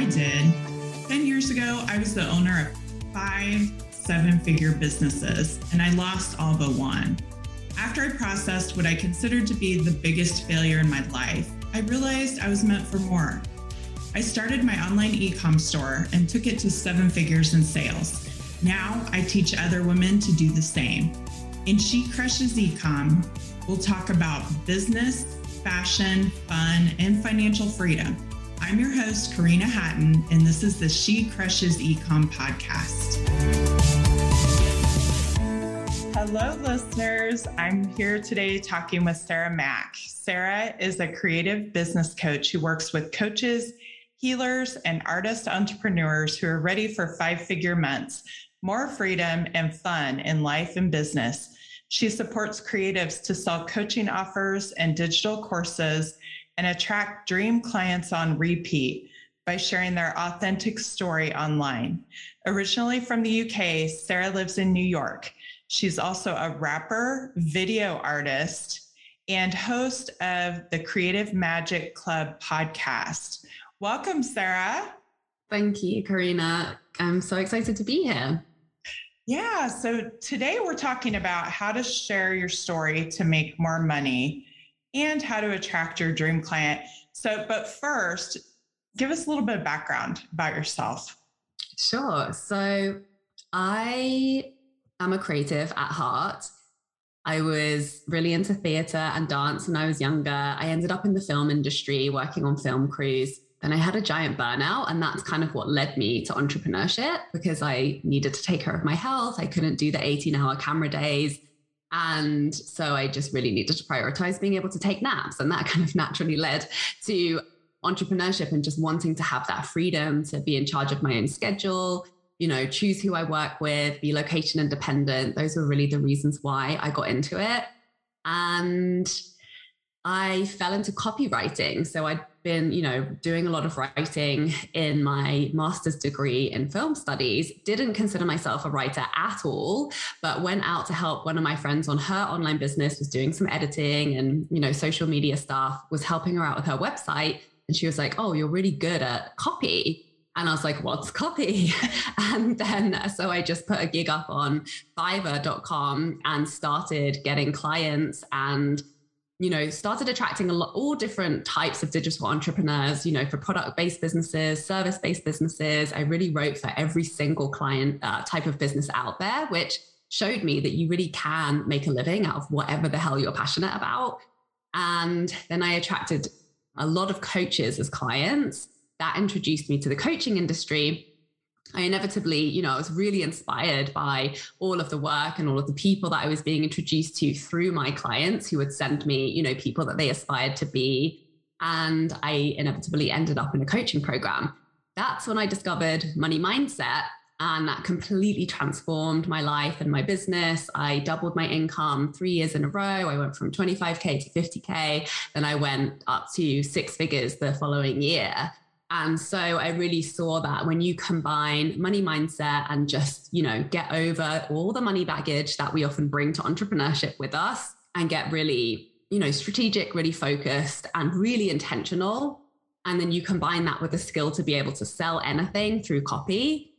I did. 10 years ago, I was the owner of five seven figure businesses, and I lost all but one. After I processed what I considered to be the biggest failure in my life, I realized I was meant for more. I started my online e-com store and took it to seven figures in sales. Now I teach other women to do the same. In She Crushes Ecom, we'll talk about business, fashion, fun, and financial freedom. I'm your host, Carina Hatton, and this is the She Crushes Ecom podcast. Hello, listeners. I'm here today talking with Sarah Mac. Sarah is a creative business coach who works with coaches, healers, and artist entrepreneurs who are ready for five figure months, more freedom and fun in life and business. She supports creatives to sell coaching offers and digital courses and attract dream clients on repeat by sharing their authentic story online. Originally from the UK, Sarah lives in New York. She's also a rapper, video artist, and host of the Creative Magic Club podcast. Welcome, Sarah. Thank you, Carina. I'm so excited to be here. Yeah, so today we're talking about how to share your story to make more money and how to attract your dream client. So, but first, give us a little bit of background about yourself. Sure. So, I I'm a creative at heart. I was really into theatre and dance when I was younger. I ended up in the film industry working on film crews. Then I had a giant burnout, and that's kind of what led me to entrepreneurship because I needed to take care of my health. I couldn't do the 18 hour camera days. And so I just really needed to prioritize being able to take naps. And that kind of naturally led to entrepreneurship and just wanting to have that freedom to be in charge of my own schedule, you know, choose who I work with, be location independent. Those were really the reasons why I got into it. And I fell into copywriting. So I'd been, you know, doing a lot of writing in my master's degree in film studies, didn't consider myself a writer at all, but went out to help one of my friends on her online business, was doing some editing and, you know, social media stuff, was helping her out with her website. And she was like, Oh, you're really good at copy. And I was like, what's copy? and then uh, so I just put a gig up on fiverr.com and started getting clients and you know, started attracting a lot, all different types of digital entrepreneurs, you know, for product based businesses, service based businesses. I really wrote for every single client uh, type of business out there, which showed me that you really can make a living out of whatever the hell you're passionate about. And then I attracted a lot of coaches as clients that introduced me to the coaching industry. I inevitably, you know, I was really inspired by all of the work and all of the people that I was being introduced to through my clients who would send me, you know, people that they aspired to be. And I inevitably ended up in a coaching program. That's when I discovered money mindset. And that completely transformed my life and my business. I doubled my income three years in a row. I went from 25K to 50K. Then I went up to six figures the following year. And so I really saw that when you combine money mindset and just, you know, get over all the money baggage that we often bring to entrepreneurship with us and get really, you know, strategic, really focused and really intentional. And then you combine that with the skill to be able to sell anything through copy.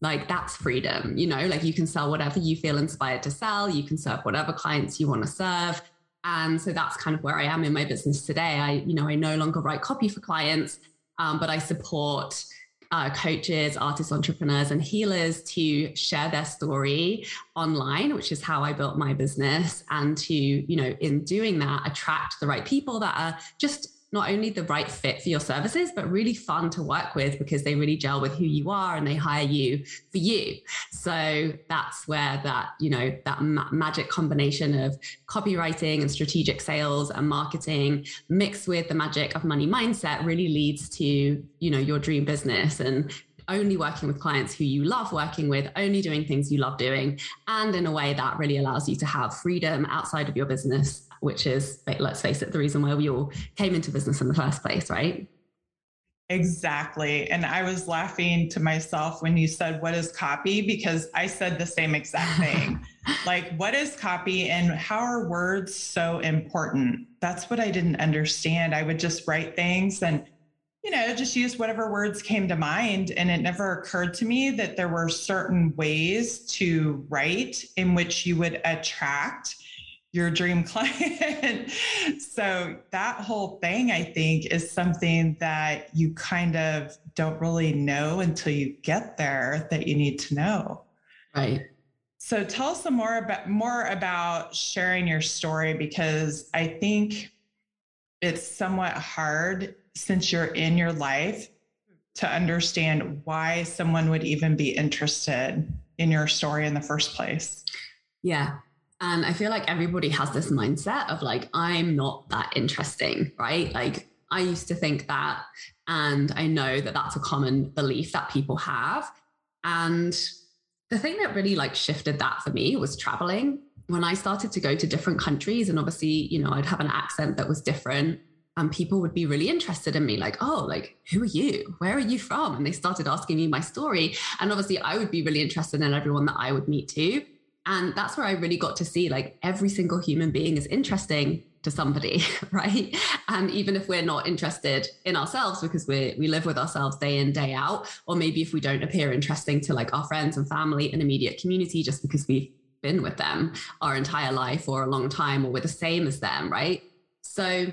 Like that's freedom, you know, like you can sell whatever you feel inspired to sell, you can serve whatever clients you want to serve. And so that's kind of where I am in my business today. I, you know, I no longer write copy for clients um, but I support uh, coaches, artists, entrepreneurs, and healers to share their story online, which is how I built my business, and to, you know, in doing that, attract the right people that are just not only the right fit for your services, but really fun to work with because they really gel with who you are and they hire you for you. So that's where that, you know, that ma- magic combination of copywriting and strategic sales and marketing mixed with the magic of money mindset really leads to, you know, your dream business and only working with clients who you love working with, only doing things you love doing, and in a way that really allows you to have freedom outside of your business which is, let's face it, the reason why we all came into business in the first place, right? Exactly. And I was laughing to myself when you said, What is copy? Because I said the same exact thing. like, what is copy and how are words so important? That's what I didn't understand. I would just write things and you know, just use whatever words came to mind. And it never occurred to me that there were certain ways to write in which you would attract your dream client. so that whole thing, I think, is something that you kind of don't really know until you get there that you need to know. Right. So tell us some more about more about sharing your story because I think it's somewhat hard since you're in your life to understand why someone would even be interested in your story in the first place. Yeah. And I feel like everybody has this mindset of like, I'm not that interesting, right? Like, I used to think that. And I know that that's a common belief that people have. And the thing that really like shifted that for me was traveling. When I started to go to different countries, and obviously, you know, I'd have an accent that was different and people would be really interested in me like oh like who are you where are you from and they started asking me my story and obviously i would be really interested in everyone that i would meet too and that's where i really got to see like every single human being is interesting to somebody right? And even if we're not interested in ourselves because we we live with ourselves day in day out or maybe if we don't appear interesting to like our friends and family and immediate community just because we've been with them our entire life or a long time or we're the same as them right? So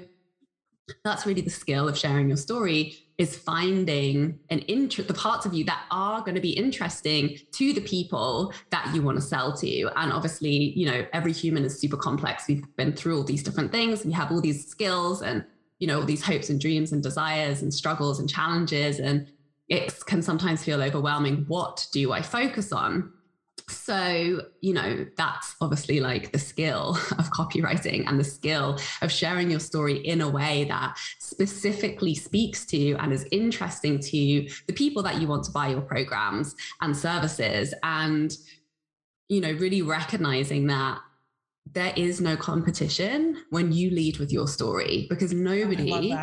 that's really the skill of sharing your story is finding an interest the parts of you that are going to be interesting to the people that you want to sell to. And obviously you know every human is super complex. We've been through all these different things. We have all these skills and you know all these hopes and dreams and desires and struggles and challenges. And it can sometimes feel overwhelming. What do i focus on so, you know, that's obviously like the skill of copywriting and the skill of sharing your story in a way that specifically speaks to and is interesting to the people that you want to buy your programs and services. And, you know, really recognizing that there is no competition when you lead with your story because nobody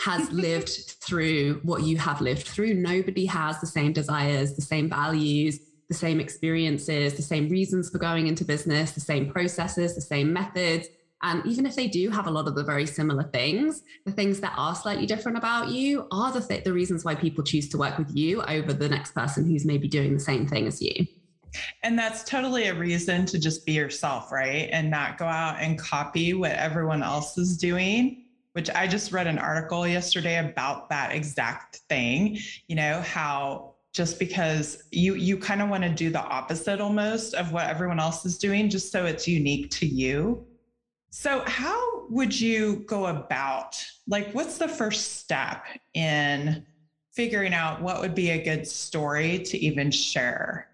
has lived through what you have lived through. Nobody has the same desires, the same values the same experiences, the same reasons for going into business, the same processes, the same methods. And even if they do have a lot of the very similar things, the things that are slightly different about you are the, th- the reasons why people choose to work with you over the next person who's maybe doing the same thing as you. And that's totally a reason to just be yourself, right? And not go out and copy what everyone else is doing, which I just read an article yesterday about that exact thing. You know, how just because you you kind of want to do the opposite almost of what everyone else is doing just so it's unique to you. So how would you go about like what's the first step in figuring out what would be a good story to even share?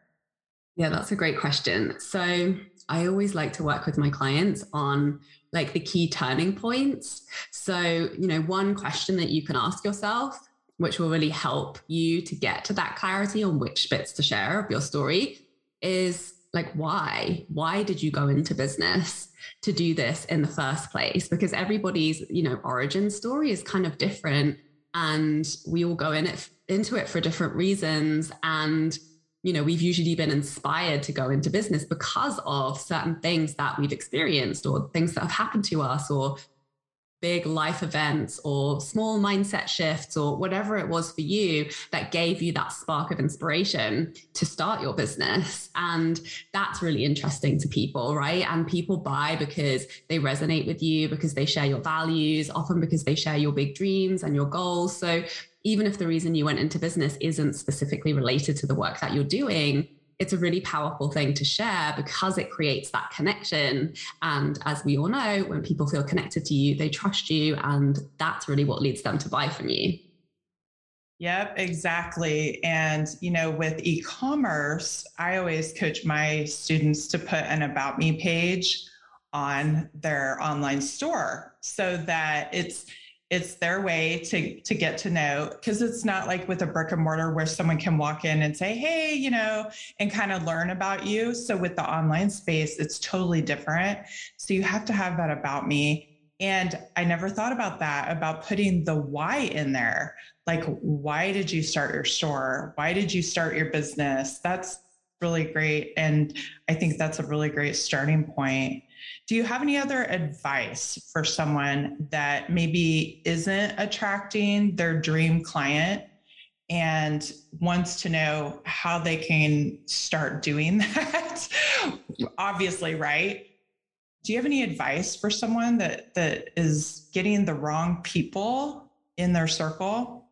Yeah that's a great question. So i always like to work with my clients on like the key turning points. So you know one question that you can ask yourself which will really help you to get to that clarity on which bits to share of your story is like why? Why did you go into business to do this in the first place? Because everybody's you know origin story is kind of different and we all go in it into it for different reasons and you know we've usually been inspired to go into business because of certain things that we've experienced or things that have happened to us or big life events or small mindset shifts or whatever it was for you that gave you that spark of inspiration to start your business. And that's really interesting to people, right? And people buy because they resonate with you, because they share your values, often because they share your big dreams and your goals. So even if the reason you went into business isn't specifically related to the work that you're doing, it's a really powerful thing to share because it creates that connection. And as we all know, when people feel connected to you, they trust you. And that's really what leads them to buy from you. Yep, exactly. And, you know, with e commerce, I always coach my students to put an About Me page on their online store so that it's, it's their way to to get to know because it's not like with a brick and mortar where someone can walk in and say hey you know and kind of learn about you. So with the online space it's totally different. So you have to have that about me. And i never thought about that about putting the why in there. Like why did you start your store? Why did you start your business? That's really great. And i think that's a really great starting point Do you have any other advice for someone that maybe isn't attracting their dream client and wants to know how they can start doing that? Obviously, right? Do you have any advice for someone that that is getting the wrong people in their circle?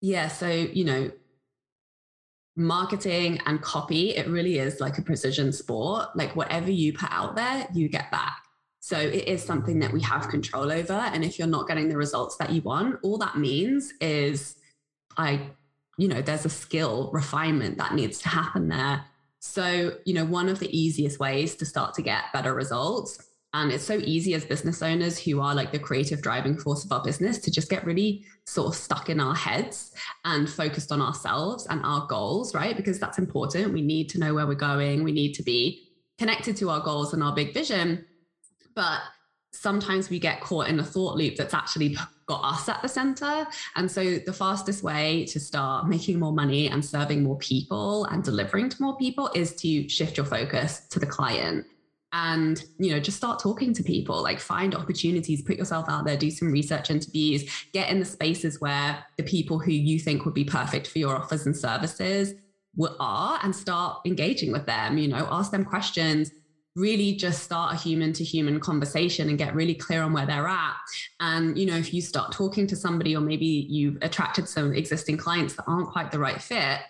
Yeah, so, you know, marketing and copy, it really is like a precision sport. Like whatever you put out there, you get back. So it is something that we have control over. And if you're not getting the results that you want, all that means is I, you know, there's a skill refinement that needs to happen there. So, you know, one of the easiest ways to start to get better results and it's so easy as business owners who are like the creative driving force of our business to just get really sort of stuck in our heads and focused on ourselves and our goals, right? Because that's important. We need to know where we're going. We need to be connected to our goals and our big vision. But sometimes we get caught in a thought loop that's actually got us at the center. And so the fastest way to start making more money and serving more people and delivering to more people is to shift your focus to the client and you know just start talking to people like find opportunities put yourself out there do some research interviews get in the spaces where the people who you think would be perfect for your offers and services are and start engaging with them you know ask them questions really just start a human to human conversation and get really clear on where they're at. And you know if you start talking to somebody or maybe you've attracted some existing clients that aren't quite the right fit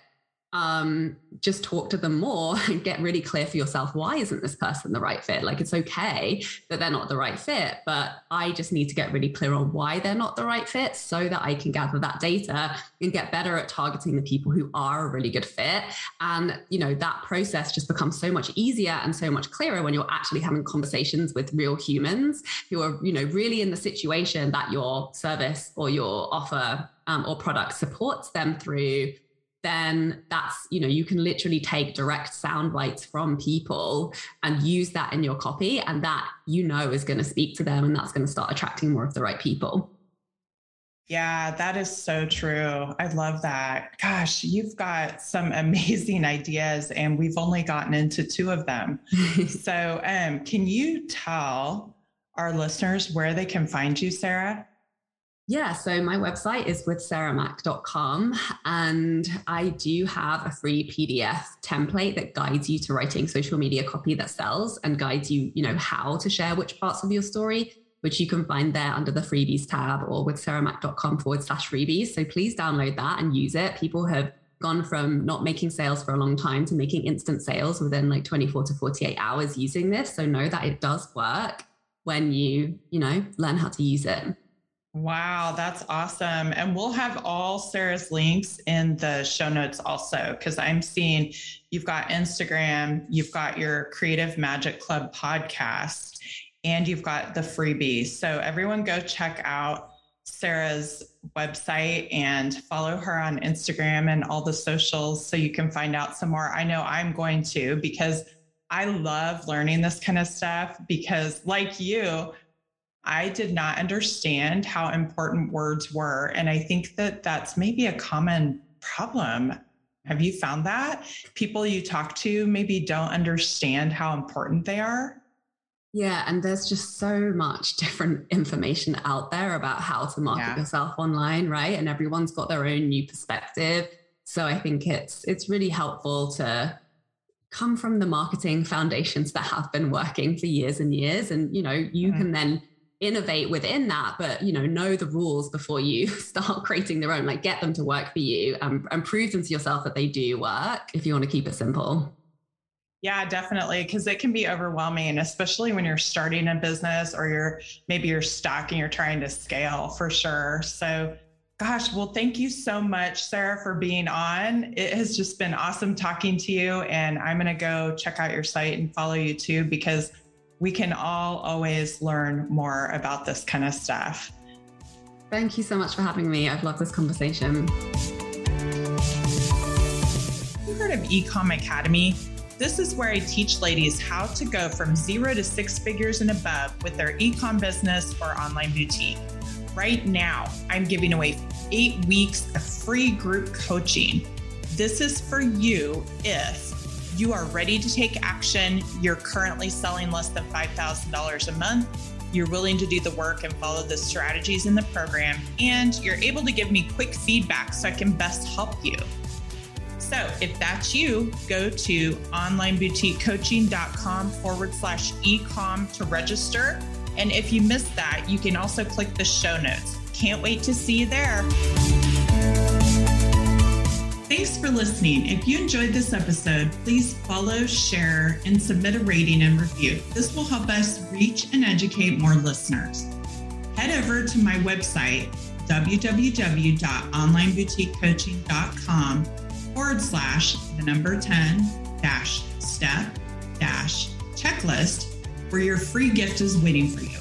um, just talk to them more and get really clear for yourself why isn't this person the right fit? Like it's okay that they're not the right fit, but I just need to get really clear on why they're not the right fit so that I can gather that data and get better at targeting the people who are a really good fit. And you know, that process just becomes so much easier and so much clearer when you're actually having conversations with real humans who are, you know, really in the situation that your service or your offer um, or product supports them through then that's you know you can literally take direct sound bites from people and use that in your copy and that you know is going to speak to them and that's going to start attracting more of the right people. Yeah that is so true. I love that. Gosh you've got some amazing ideas and we've only gotten into two of them. So um, can you tell our listeners where they can find you sarah yeah, so my website is with sarahmac.com and I do have a free PDF template that guides you to writing social media copy that sells and guides you, you know, how to share which parts of your story, which you can find there under the freebies tab or with sarahmac.com forward slash freebies. So please download that and use it. People have gone from not making sales for a long time to making instant sales within like 24 to 48 hours using this. So know that it does work when you, you know, learn how to use it. Wow, that's awesome. And we'll have all Sarah's links in the show notes also, because I'm seeing you've got Instagram, you've got your Creative Magic Club podcast, and you've got the freebies. So everyone go check out Sarah's website and follow her on Instagram and all the socials so you can find out some more. I know I'm going to because I love learning this kind of stuff because, like you, I did not understand how important words were. And I think that that's maybe a common problem. Have you found that? People you talk to maybe don't understand how important they are? Yeah, and there's just so much different information out there about how to market yeah. yourself online, right? And everyone's got their own new perspective. So I think it's it's really helpful to come from the marketing foundations that have been working for years and years and you know, you mm-hmm. can then innovate within that but you know know the rules before you start creating their own like get them to work for you and, prove them to yourself that they do work if you want to keep it simple. Yeah definitely because it can be overwhelming especially when you're starting a business or you're maybe you're stuck and you're trying to scale for sure. So gosh well thank you so much sarah for being on. It has just been awesome talking to you and i'm going to go check out your site and follow you too because we can all always learn more about this kind of stuff. Thank you so much for having me. I've loved this conversation. You heard of Ecom Academy? This is where I teach ladies how to go from zero to six figures and above with their ecom business or online boutique. Right now, I'm giving away eight weeks of free group coaching. This is for you if you are ready to take action, you're currently selling less than $5,000 a month, you're willing to do the work and follow the strategies in the program, and you're able to give me quick feedback so I can best help you. So if that's you, go to onlineboutiquecoaching.com forward slash ecom to register. And if you missed that, you can also click the show notes. Can't wait to see you there. For listening. If you enjoyed this episode, please follow, share, and submit a rating and review. This will help us reach and educate more listeners. Head over to my website, www.onlineboutiquecoaching.com forward slash the number 10 dash step dash checklist where your free gift is waiting for you.